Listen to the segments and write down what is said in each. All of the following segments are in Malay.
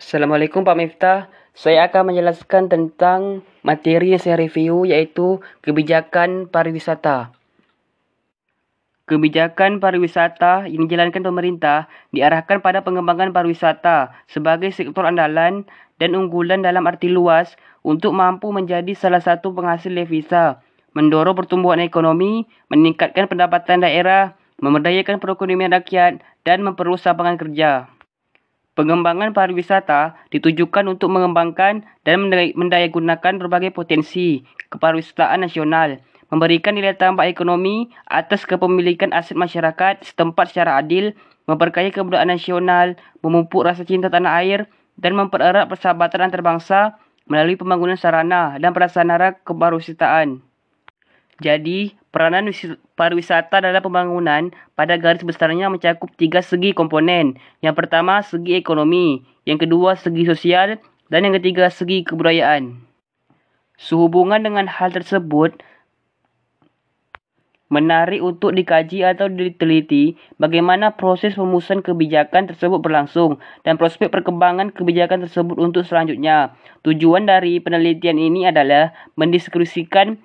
Assalamualaikum Pak Miftah. Saya akan menjelaskan tentang materi yang saya review iaitu kebijakan pariwisata. Kebijakan pariwisata yang dijalankan pemerintah diarahkan pada pengembangan pariwisata sebagai sektor andalan dan unggulan dalam arti luas untuk mampu menjadi salah satu penghasil devisa, mendorong pertumbuhan ekonomi, meningkatkan pendapatan daerah, memerdayakan perekonomian rakyat, dan memperluas lapangan kerja. Pengembangan pariwisata ditujukan untuk mengembangkan dan mendayagunakan berbagai potensi kepariwisataan nasional, memberikan nilai tambah ekonomi atas kepemilikan aset masyarakat setempat secara adil, memperkaya kebudayaan nasional, memupuk rasa cinta tanah air, dan mempererat persahabatan antarabangsa melalui pembangunan sarana dan prasarana kepariwisataan. Jadi, peranan pariwisata dalam pembangunan pada garis besarnya mencakup tiga segi komponen. Yang pertama, segi ekonomi. Yang kedua, segi sosial. Dan yang ketiga, segi kebudayaan. Sehubungan dengan hal tersebut, menarik untuk dikaji atau diteliti bagaimana proses pemusuhan kebijakan tersebut berlangsung dan prospek perkembangan kebijakan tersebut untuk selanjutnya. Tujuan dari penelitian ini adalah mendiskusikan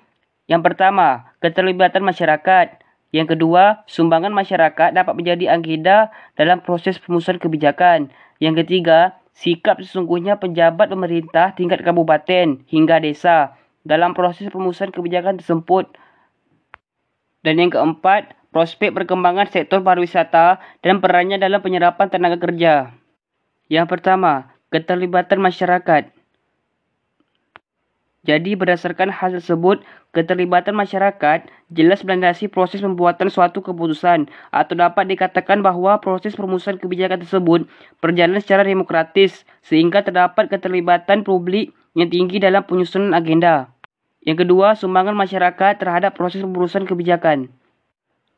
yang pertama, keterlibatan masyarakat. Yang kedua, sumbangan masyarakat dapat menjadi agenda dalam proses pemusuhan kebijakan. Yang ketiga, sikap sesungguhnya penjabat pemerintah tingkat kabupaten hingga desa dalam proses pemusuhan kebijakan tersebut. Dan yang keempat, prospek perkembangan sektor pariwisata dan perannya dalam penyerapan tenaga kerja. Yang pertama, keterlibatan masyarakat. Jadi berdasarkan hal tersebut, keterlibatan masyarakat jelas melandasi proses pembuatan suatu keputusan atau dapat dikatakan bahawa proses perumusan kebijakan tersebut berjalan secara demokratis sehingga terdapat keterlibatan publik yang tinggi dalam penyusunan agenda. Yang kedua, sumbangan masyarakat terhadap proses pemburusan kebijakan.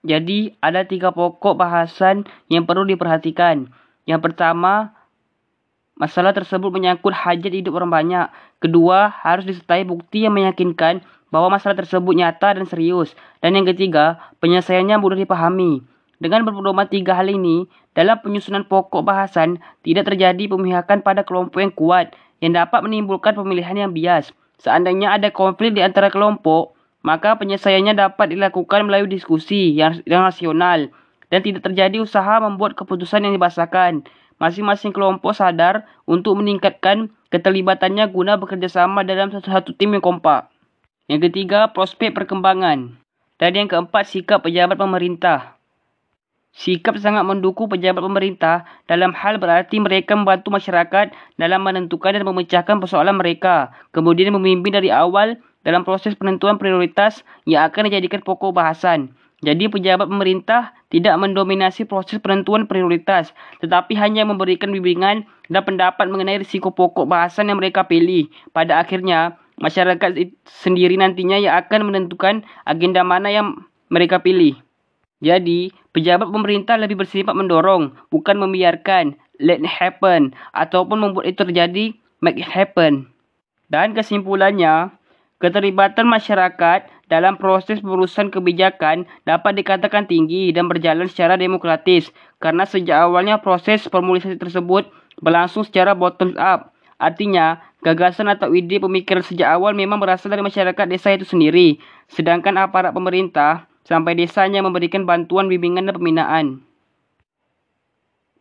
Jadi, ada tiga pokok bahasan yang perlu diperhatikan. Yang pertama, Masalah tersebut menyangkut hajat hidup orang banyak. Kedua, harus disertai bukti yang meyakinkan bahawa masalah tersebut nyata dan serius. Dan yang ketiga, penyelesaiannya mudah dipahami. Dengan berpedoman tiga hal ini, dalam penyusunan pokok bahasan, tidak terjadi pemihakan pada kelompok yang kuat yang dapat menimbulkan pemilihan yang bias. Seandainya ada konflik di antara kelompok, maka penyelesaiannya dapat dilakukan melalui diskusi yang, yang rasional dan tidak terjadi usaha membuat keputusan yang dibasahkan masing-masing kelompok sadar untuk meningkatkan keterlibatannya guna bekerjasama dalam satu-satu tim yang kompak. Yang ketiga, prospek perkembangan. Dan yang keempat, sikap pejabat pemerintah. Sikap sangat mendukung pejabat pemerintah dalam hal berarti mereka membantu masyarakat dalam menentukan dan memecahkan persoalan mereka. Kemudian memimpin dari awal dalam proses penentuan prioritas yang akan dijadikan pokok bahasan. Jadi pejabat pemerintah tidak mendominasi proses penentuan prioritas tetapi hanya memberikan bimbingan dan pendapat mengenai risiko pokok bahasan yang mereka pilih. Pada akhirnya, masyarakat sendiri nantinya yang akan menentukan agenda mana yang mereka pilih. Jadi, pejabat pemerintah lebih bersifat mendorong, bukan membiarkan, let it happen, ataupun membuat itu terjadi, make it happen. Dan kesimpulannya, keterlibatan masyarakat dalam proses pengurusan kebijakan dapat dikatakan tinggi dan berjalan secara demokratis karena sejak awalnya proses formulasi tersebut berlangsung secara bottom up. Artinya, gagasan atau ide pemikiran sejak awal memang berasal dari masyarakat desa itu sendiri, sedangkan aparat pemerintah sampai desanya memberikan bantuan bimbingan dan pembinaan.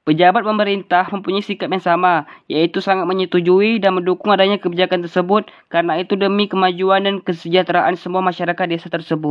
Pejabat pemerintah mempunyai sikap yang sama, iaitu sangat menyetujui dan mendukung adanya kebijakan tersebut karena itu demi kemajuan dan kesejahteraan semua masyarakat desa tersebut.